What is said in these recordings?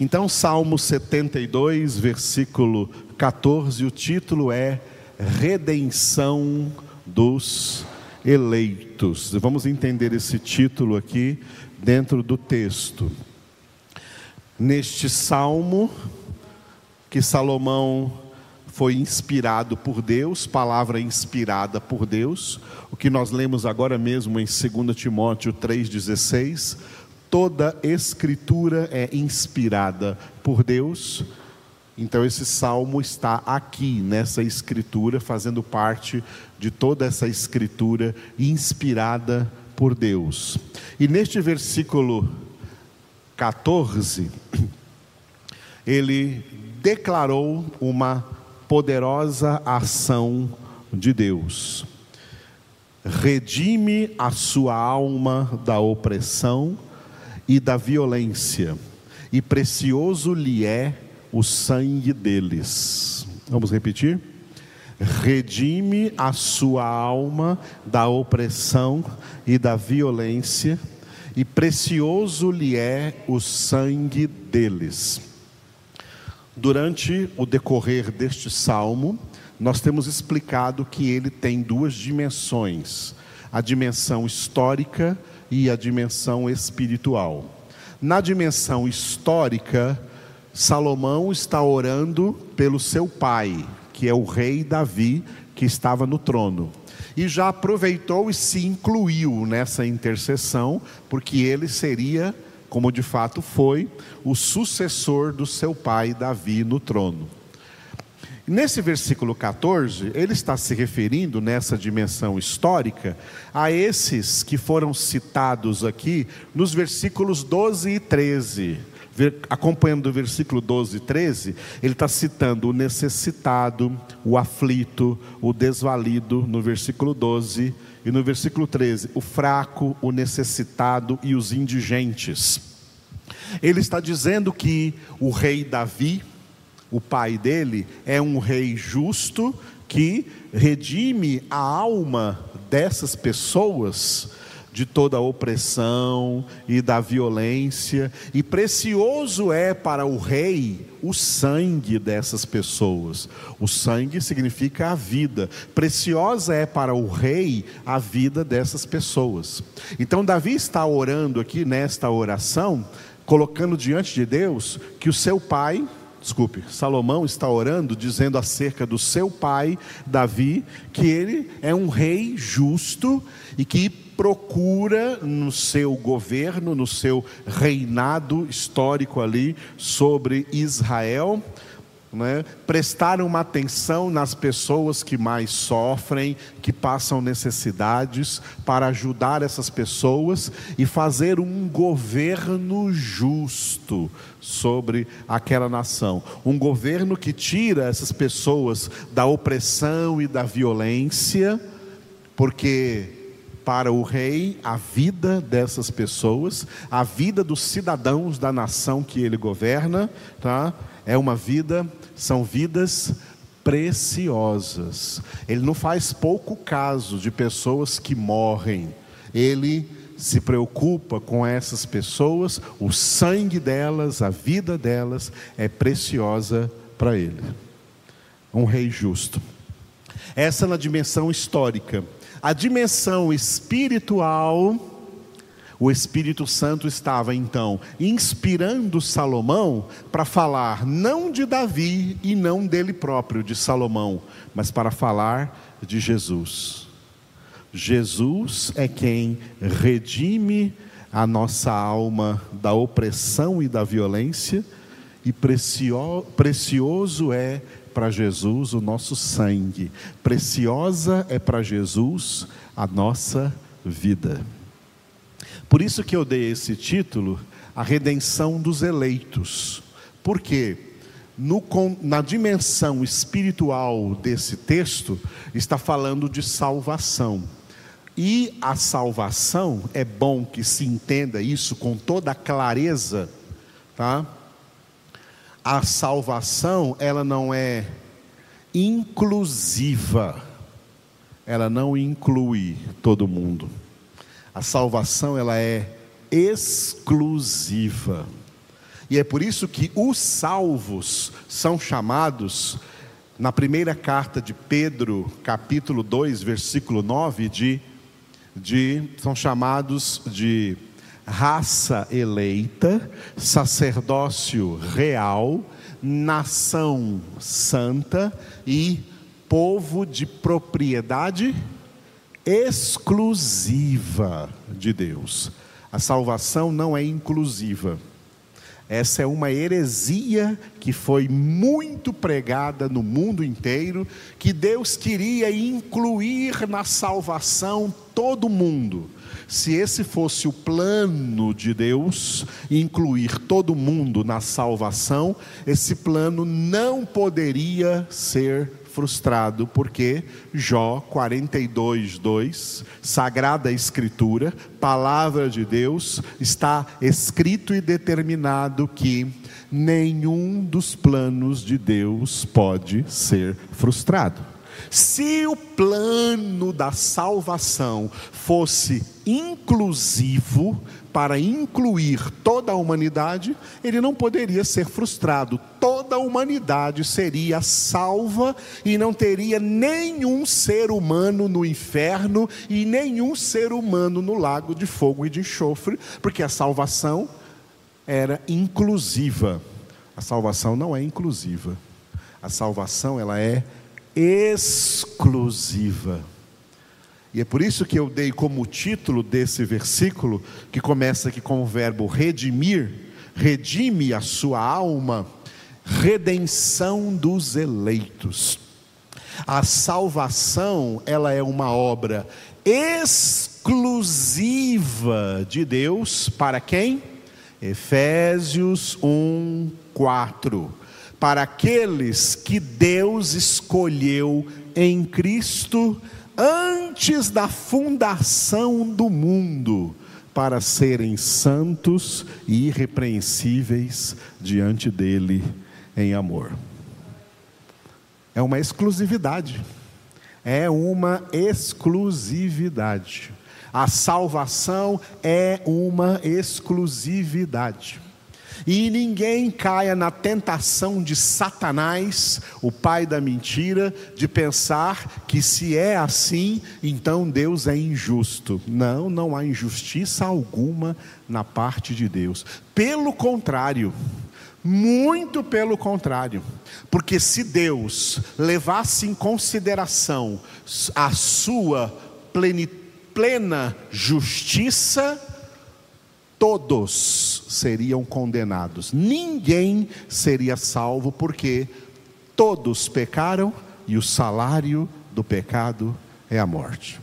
Então, Salmo 72, versículo 14, o título é Redenção dos eleitos. Vamos entender esse título aqui dentro do texto. Neste salmo que Salomão foi inspirado por Deus, palavra inspirada por Deus, o que nós lemos agora mesmo em 2 Timóteo 3,16, toda escritura é inspirada por Deus. Então, esse salmo está aqui, nessa escritura, fazendo parte de toda essa escritura inspirada por Deus. E neste versículo 14, ele declarou uma poderosa ação de Deus. Redime a sua alma da opressão e da violência, e precioso lhe é o sangue deles. Vamos repetir? Redime a sua alma da opressão e da violência, e precioso lhe é o sangue deles. Durante o decorrer deste salmo, nós temos explicado que ele tem duas dimensões: a dimensão histórica e a dimensão espiritual. Na dimensão histórica, Salomão está orando pelo seu pai, que é o rei Davi, que estava no trono. E já aproveitou e se incluiu nessa intercessão, porque ele seria como de fato foi o sucessor do seu pai Davi no trono. Nesse versículo 14, ele está se referindo nessa dimensão histórica a esses que foram citados aqui nos versículos 12 e 13. Acompanhando o versículo 12 e 13, ele está citando o necessitado, o aflito, o desvalido, no versículo 12 e no versículo 13, o fraco, o necessitado e os indigentes. Ele está dizendo que o rei Davi, o pai dele, é um rei justo que redime a alma dessas pessoas de toda a opressão e da violência, e precioso é para o rei o sangue dessas pessoas. O sangue significa a vida, preciosa é para o rei a vida dessas pessoas. Então, Davi está orando aqui nesta oração, colocando diante de Deus que o seu pai desculpe, Salomão está orando, dizendo acerca do seu pai, Davi, que ele é um rei justo e que procura no seu governo, no seu reinado histórico ali sobre Israel, né, prestar uma atenção nas pessoas que mais sofrem, que passam necessidades, para ajudar essas pessoas e fazer um governo justo sobre aquela nação. Um governo que tira essas pessoas da opressão e da violência, porque para o rei a vida dessas pessoas, a vida dos cidadãos da nação que ele governa, tá? É uma vida são vidas preciosas. Ele não faz pouco caso de pessoas que morrem. Ele se preocupa com essas pessoas, o sangue delas, a vida delas é preciosa para ele. Um rei justo. Essa é na dimensão histórica. A dimensão espiritual o Espírito Santo estava então inspirando Salomão para falar não de Davi e não dele próprio, de Salomão, mas para falar de Jesus. Jesus é quem redime a nossa alma da opressão e da violência, e precioso é para Jesus o nosso sangue, preciosa é para Jesus a nossa vida. Por isso que eu dei esse título, a redenção dos eleitos. Por quê? No, na dimensão espiritual desse texto, está falando de salvação. E a salvação, é bom que se entenda isso com toda clareza, tá? A salvação, ela não é inclusiva, ela não inclui todo mundo. A salvação ela é exclusiva. E é por isso que os salvos são chamados, na primeira carta de Pedro, capítulo 2, versículo 9, de, de são chamados de raça eleita, sacerdócio real, nação santa e povo de propriedade exclusiva de Deus. A salvação não é inclusiva. Essa é uma heresia que foi muito pregada no mundo inteiro, que Deus queria incluir na salvação todo mundo. Se esse fosse o plano de Deus, incluir todo mundo na salvação, esse plano não poderia ser frustrado, porque Jó 42, 2, Sagrada Escritura, Palavra de Deus, está escrito e determinado que nenhum dos planos de Deus pode ser frustrado. Se o plano da salvação fosse inclusivo, para incluir toda a humanidade, ele não poderia ser frustrado. Toda a humanidade seria salva e não teria nenhum ser humano no inferno e nenhum ser humano no lago de fogo e de enxofre, porque a salvação era inclusiva. A salvação não é inclusiva. A salvação ela é exclusiva. E é por isso que eu dei como título desse versículo, que começa aqui com o verbo redimir, redime a sua alma, redenção dos eleitos. A salvação, ela é uma obra exclusiva de Deus para quem? Efésios 1, 4. Para aqueles que Deus escolheu em Cristo antes da fundação do mundo, para serem santos e irrepreensíveis diante dele em amor. É uma exclusividade. É uma exclusividade. A salvação é uma exclusividade. E ninguém caia na tentação de Satanás, o pai da mentira, de pensar que se é assim, então Deus é injusto. Não, não há injustiça alguma na parte de Deus. Pelo contrário, muito pelo contrário, porque se Deus levasse em consideração a sua plena justiça, todos seriam condenados, ninguém seria salvo, porque todos pecaram e o salário do pecado é a morte.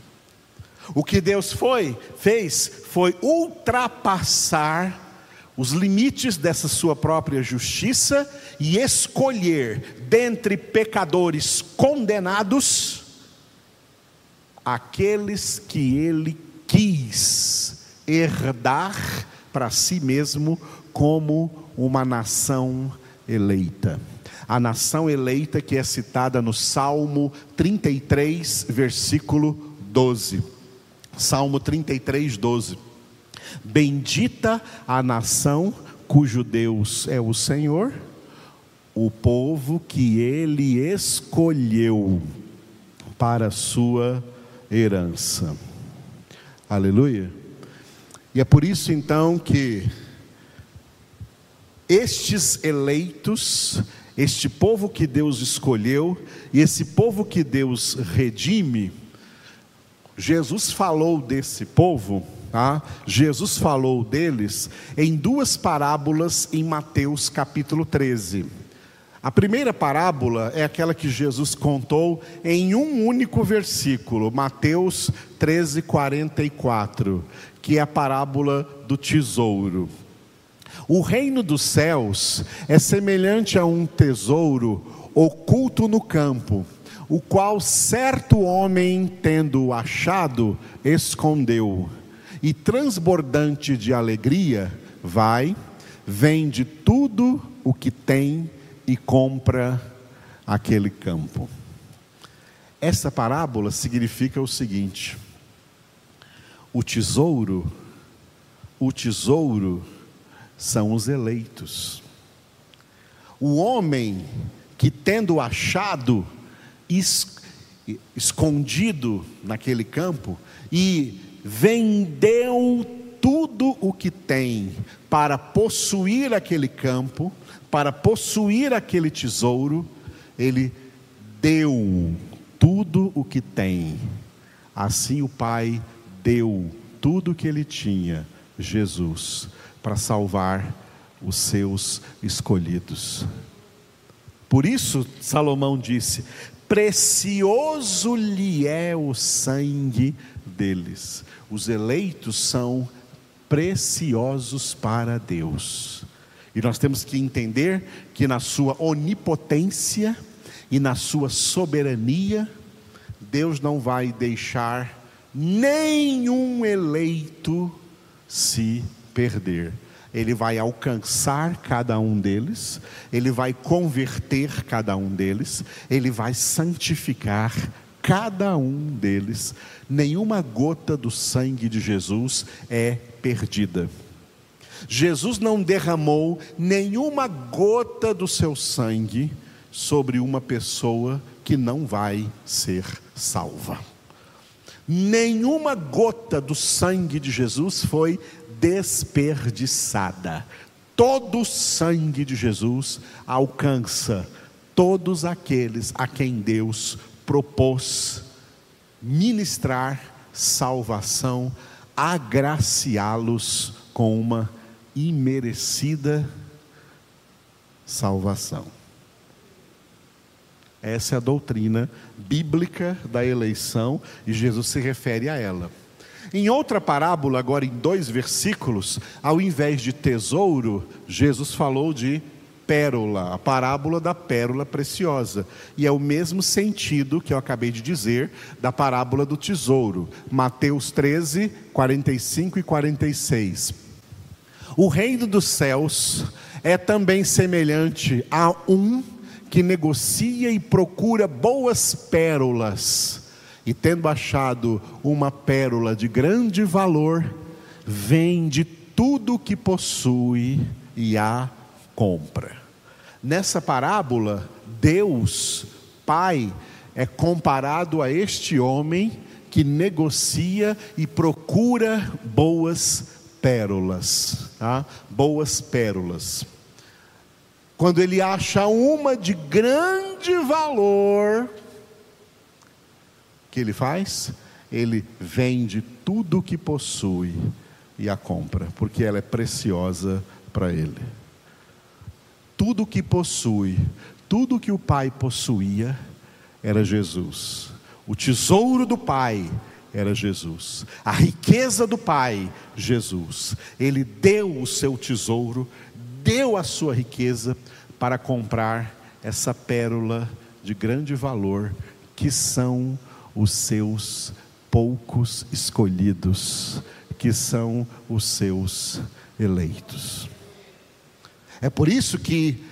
O que Deus foi, fez, foi ultrapassar os limites dessa sua própria justiça e escolher dentre pecadores condenados aqueles que ele quis herdar para si mesmo como uma nação eleita. A nação eleita que é citada no Salmo 33, versículo 12. Salmo 33, 12. Bendita a nação cujo Deus é o Senhor, o povo que ele escolheu para sua herança. Aleluia. E é por isso então que estes eleitos, este povo que Deus escolheu e esse povo que Deus redime, Jesus falou desse povo, tá? Jesus falou deles em duas parábolas em Mateus capítulo 13. A primeira parábola é aquela que Jesus contou em um único versículo, Mateus 13, 44, que é a parábola do tesouro. O reino dos céus é semelhante a um tesouro oculto no campo, o qual certo homem, tendo achado, escondeu, e transbordante de alegria, vai, vende tudo o que tem e compra aquele campo. Essa parábola significa o seguinte: o tesouro, o tesouro são os eleitos. O homem que, tendo achado, es, escondido naquele campo, e vendeu tudo o que tem para possuir aquele campo, para possuir aquele tesouro, ele deu tudo o que tem. Assim o Pai deu tudo o que ele tinha, Jesus, para salvar os seus escolhidos. Por isso, Salomão disse: Precioso lhe é o sangue deles. Os eleitos são preciosos para Deus. E nós temos que entender que na sua onipotência e na sua soberania, Deus não vai deixar nenhum eleito se perder. Ele vai alcançar cada um deles, ele vai converter cada um deles, ele vai santificar cada um deles. Nenhuma gota do sangue de Jesus é perdida. Jesus não derramou nenhuma gota do seu sangue sobre uma pessoa que não vai ser salva. Nenhuma gota do sangue de Jesus foi desperdiçada. Todo o sangue de Jesus alcança todos aqueles a quem Deus propôs ministrar salvação, agraciá-los com uma imerecida salvação. Essa é a doutrina bíblica da eleição e Jesus se refere a ela. Em outra parábola, agora em dois versículos, ao invés de tesouro, Jesus falou de pérola, a parábola da pérola preciosa. E é o mesmo sentido que eu acabei de dizer da parábola do tesouro. Mateus 13, 45 e 46. O reino dos céus é também semelhante a um que negocia e procura boas pérolas. E tendo achado uma pérola de grande valor, vende tudo o que possui e a compra. Nessa parábola, Deus, Pai, é comparado a este homem que negocia e procura boas pérolas, tá? boas pérolas. Quando ele acha uma de grande valor, que ele faz? Ele vende tudo o que possui e a compra, porque ela é preciosa para ele tudo que possui, tudo que o pai possuía era Jesus. O tesouro do pai era Jesus. A riqueza do pai, Jesus. Ele deu o seu tesouro, deu a sua riqueza para comprar essa pérola de grande valor que são os seus poucos escolhidos, que são os seus eleitos. É por isso que,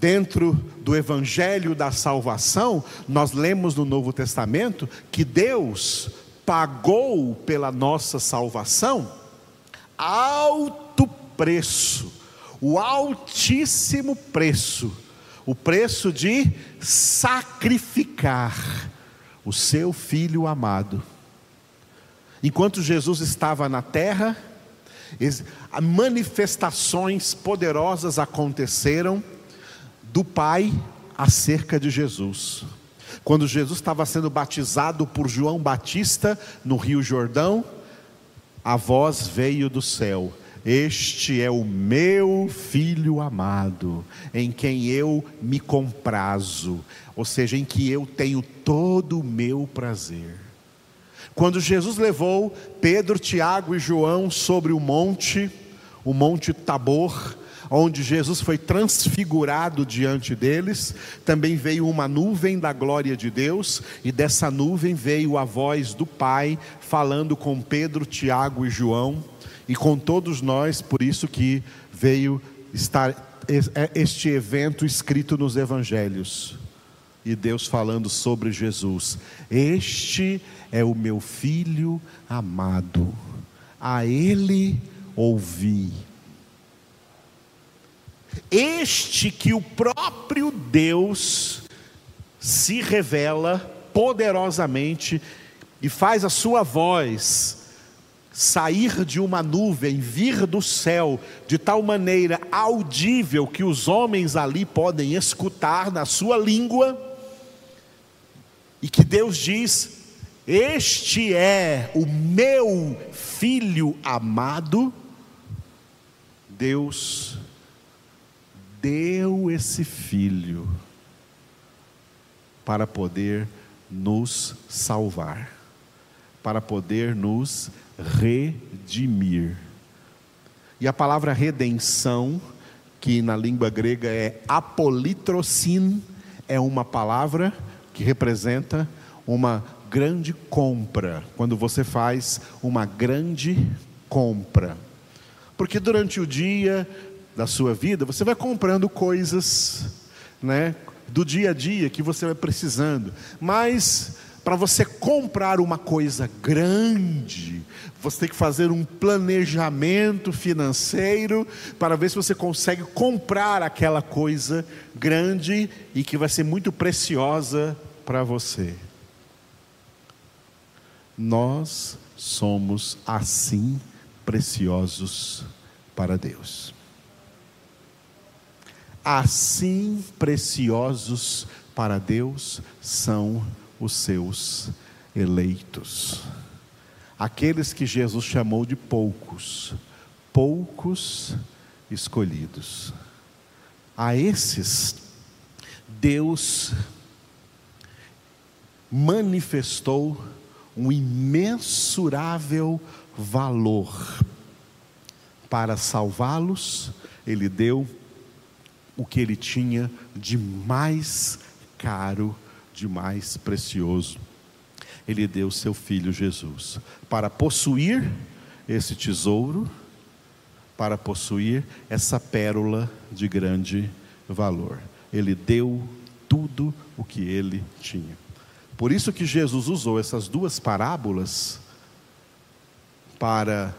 dentro do Evangelho da Salvação, nós lemos no Novo Testamento que Deus pagou pela nossa salvação alto preço, o altíssimo preço, o preço de sacrificar o seu filho amado. Enquanto Jesus estava na terra, manifestações poderosas aconteceram do Pai acerca de Jesus. Quando Jesus estava sendo batizado por João Batista no Rio Jordão, a voz veio do céu: Este é o meu filho amado, em quem eu me comprazo, ou seja, em que eu tenho todo o meu prazer. Quando Jesus levou Pedro, Tiago e João sobre o monte, o monte Tabor, onde Jesus foi transfigurado diante deles, também veio uma nuvem da glória de Deus, e dessa nuvem veio a voz do Pai falando com Pedro, Tiago e João, e com todos nós, por isso que veio estar é, este evento escrito nos evangelhos. E Deus falando sobre Jesus: Este é o meu filho amado, a ele ouvi. Este que o próprio Deus se revela poderosamente e faz a sua voz sair de uma nuvem, vir do céu, de tal maneira audível que os homens ali podem escutar na sua língua, e que Deus diz: Este é o meu filho amado. Deus deu esse filho para poder nos salvar, para poder nos redimir. E a palavra redenção, que na língua grega é apolitrosin, é uma palavra que representa uma grande compra, quando você faz uma grande compra. Porque durante o dia da sua vida, você vai comprando coisas, né, do dia a dia que você vai precisando, mas para você comprar uma coisa grande, você tem que fazer um planejamento financeiro para ver se você consegue comprar aquela coisa grande e que vai ser muito preciosa para você. Nós somos assim preciosos para Deus. Assim preciosos para Deus são os seus eleitos. Aqueles que Jesus chamou de poucos, poucos escolhidos. A esses, Deus manifestou um imensurável valor. Para salvá-los, Ele deu o que Ele tinha de mais caro de mais precioso. Ele deu seu filho Jesus para possuir esse tesouro, para possuir essa pérola de grande valor. Ele deu tudo o que ele tinha. Por isso que Jesus usou essas duas parábolas para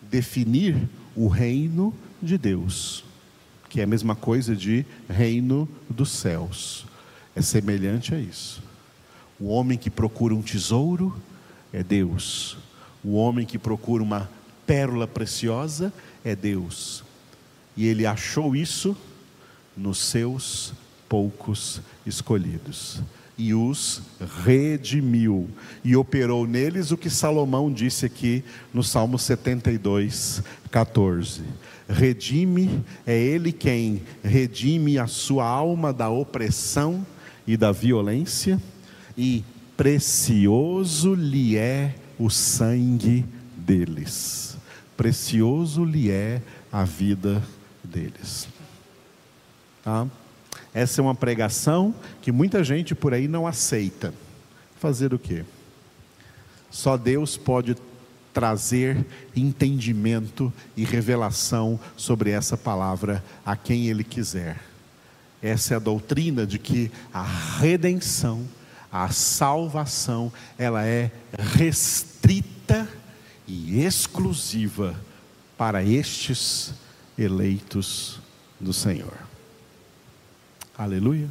definir o reino de Deus, que é a mesma coisa de reino dos céus é semelhante a isso. O homem que procura um tesouro é Deus. O homem que procura uma pérola preciosa é Deus. E ele achou isso nos seus poucos escolhidos e os redimiu e operou neles o que Salomão disse aqui no Salmo 72, 14. Redime, é Ele quem redime a sua alma da opressão e da violência, e precioso lhe é o sangue deles, precioso lhe é a vida deles. Tá? Essa é uma pregação que muita gente por aí não aceita. Fazer o quê? Só Deus pode trazer entendimento e revelação sobre essa palavra a quem Ele quiser. Essa é a doutrina de que a redenção, a salvação, ela é restrita e exclusiva para estes eleitos do Senhor. Aleluia.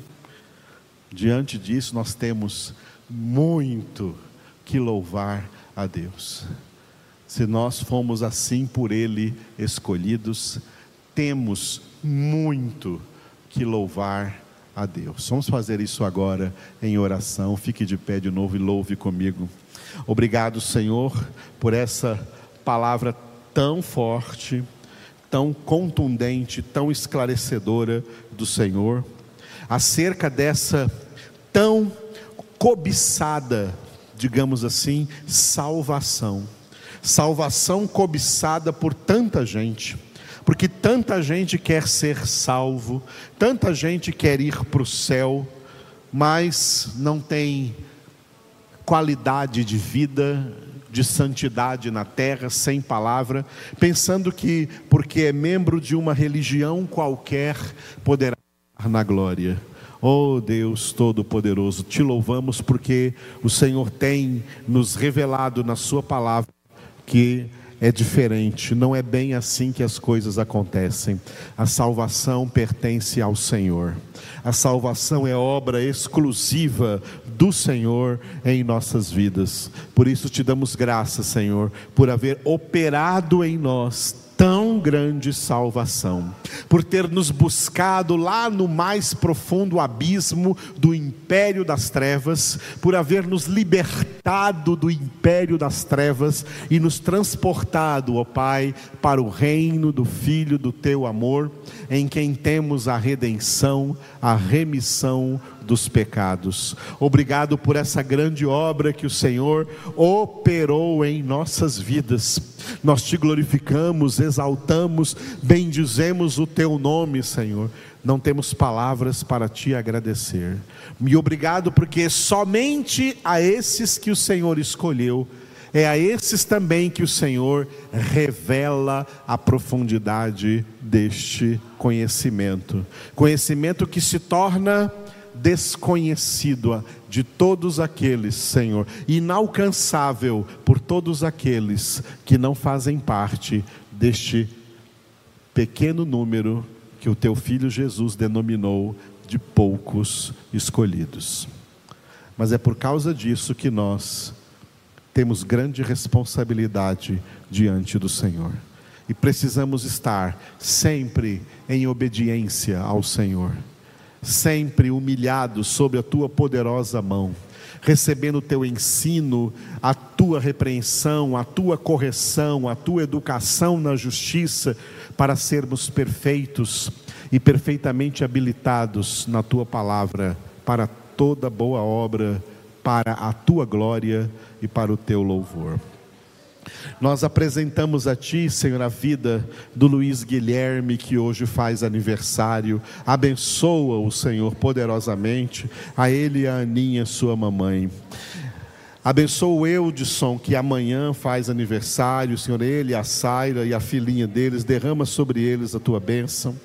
Diante disso, nós temos muito que louvar a Deus. Se nós fomos assim por Ele escolhidos, temos muito que louvar a Deus. Vamos fazer isso agora em oração. Fique de pé de novo e louve comigo. Obrigado, Senhor, por essa palavra tão forte, tão contundente, tão esclarecedora do Senhor, acerca dessa tão cobiçada, digamos assim, salvação. Salvação cobiçada por tanta gente porque tanta gente quer ser salvo, tanta gente quer ir para o céu, mas não tem qualidade de vida, de santidade na terra, sem palavra, pensando que porque é membro de uma religião qualquer poderá estar na glória. Oh Deus Todo-Poderoso, te louvamos porque o Senhor tem nos revelado na Sua palavra que é diferente, não é bem assim que as coisas acontecem. A salvação pertence ao Senhor. A salvação é obra exclusiva do Senhor em nossas vidas. Por isso te damos graças, Senhor, por haver operado em nós tão grande salvação, por ter nos buscado lá no mais profundo abismo do império das trevas, por haver nos libertado do império das trevas e nos transportado, ó Pai, para o reino do Filho do teu amor, em quem temos a redenção, a remissão dos pecados. Obrigado por essa grande obra que o Senhor operou em nossas vidas. Nós te glorificamos, exaltamos, bendizemos o teu nome, Senhor. Não temos palavras para te agradecer. E obrigado porque somente a esses que o Senhor escolheu, é a esses também que o Senhor revela a profundidade deste conhecimento. Conhecimento que se torna desconhecido de todos aqueles, Senhor, inalcançável por todos aqueles que não fazem parte deste pequeno número que o teu filho Jesus denominou de poucos escolhidos. Mas é por causa disso que nós temos grande responsabilidade diante do Senhor. E precisamos estar sempre em obediência ao Senhor sempre humilhado sob a tua poderosa mão, recebendo o teu ensino, a tua repreensão, a tua correção, a tua educação na justiça, para sermos perfeitos e perfeitamente habilitados na tua palavra, para toda boa obra, para a tua glória e para o teu louvor. Nós apresentamos a Ti, Senhor, a vida do Luiz Guilherme, que hoje faz aniversário. Abençoa o Senhor poderosamente, a ele e a Aninha, sua mamãe. Abençoa o Eudson, que amanhã faz aniversário, Senhor, ele, a Saira e a filhinha deles, derrama sobre eles a tua bênção.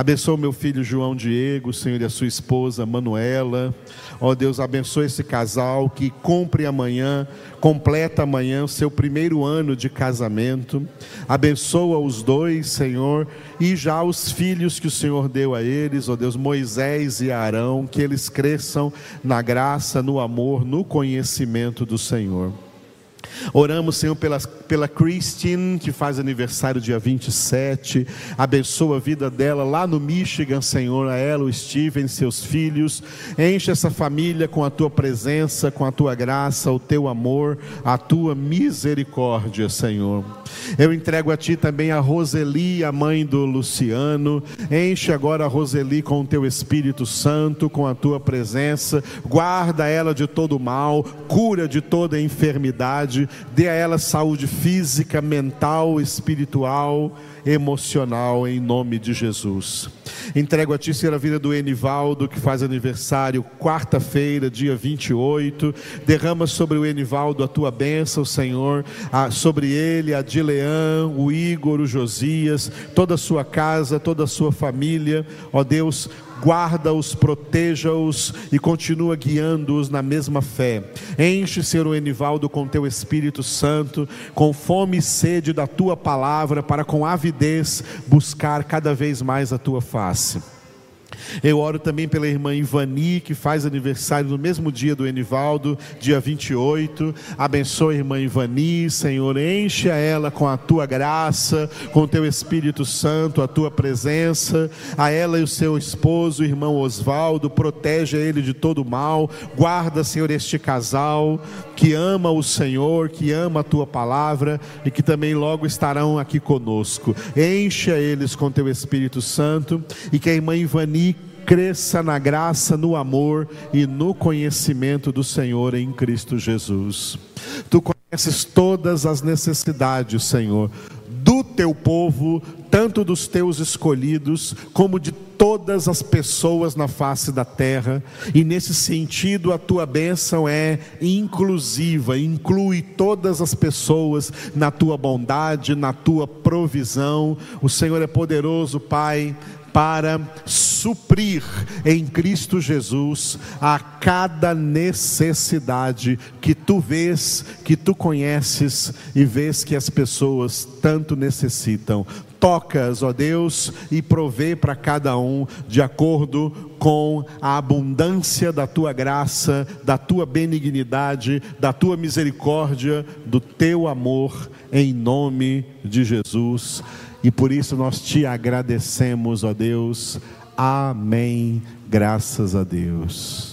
Abençoa meu filho João Diego, Senhor, e a sua esposa Manuela. Ó Deus, abençoa esse casal que cumpre amanhã, completa amanhã o seu primeiro ano de casamento. Abençoa os dois, Senhor, e já os filhos que o Senhor deu a eles, ó Deus, Moisés e Arão, que eles cresçam na graça, no amor, no conhecimento do Senhor. Oramos, Senhor, pela, pela Christine, que faz aniversário dia 27. Abençoa a vida dela lá no Michigan, Senhor, a ela, o Steven, seus filhos. Enche essa família com a tua presença, com a tua graça, o teu amor, a tua misericórdia, Senhor. Eu entrego a ti também a Roseli, a mãe do Luciano. Enche agora a Roseli com o teu Espírito Santo, com a tua presença. Guarda ela de todo mal, cura de toda enfermidade, dê a ela saúde física, mental, espiritual emocional em nome de Jesus. Entrego a Ti, Senhor, a vida do Enivaldo, que faz aniversário quarta-feira, dia 28. Derrama sobre o Enivaldo a Tua bênção, Senhor, a, sobre ele, a Dilean, o Igor, o Josias, toda a sua casa, toda a sua família. Ó Deus, guarda-os, proteja-os e continua guiando-os na mesma fé. Enche, Senhor Enivaldo, com teu Espírito Santo, com fome e sede da tua palavra, para com avidez buscar cada vez mais a tua face. Eu oro também pela irmã Ivani, que faz aniversário no mesmo dia do Enivaldo, dia 28. Abençoa a irmã Ivani, Senhor, enche ela com a tua graça, com o teu Espírito Santo, a tua presença. A ela e o seu esposo, o irmão Osvaldo, protege ele de todo mal. Guarda, Senhor, este casal que ama o Senhor, que ama a tua palavra e que também logo estarão aqui conosco. Encha eles com teu Espírito Santo e que a irmã Ivani cresça na graça, no amor e no conhecimento do Senhor em Cristo Jesus. Tu conheces todas as necessidades, Senhor, do teu povo, tanto dos teus escolhidos, como de todas as pessoas na face da terra, e nesse sentido a tua bênção é inclusiva, inclui todas as pessoas na tua bondade, na tua provisão. O Senhor é poderoso, Pai, para suprir em Cristo Jesus a cada necessidade que tu vês, que tu conheces e vês que as pessoas tanto necessitam. Tocas, ó Deus, e provê para cada um de acordo com a abundância da tua graça, da tua benignidade, da tua misericórdia, do teu amor, em nome de Jesus. E por isso nós te agradecemos, ó Deus. Amém. Graças a Deus.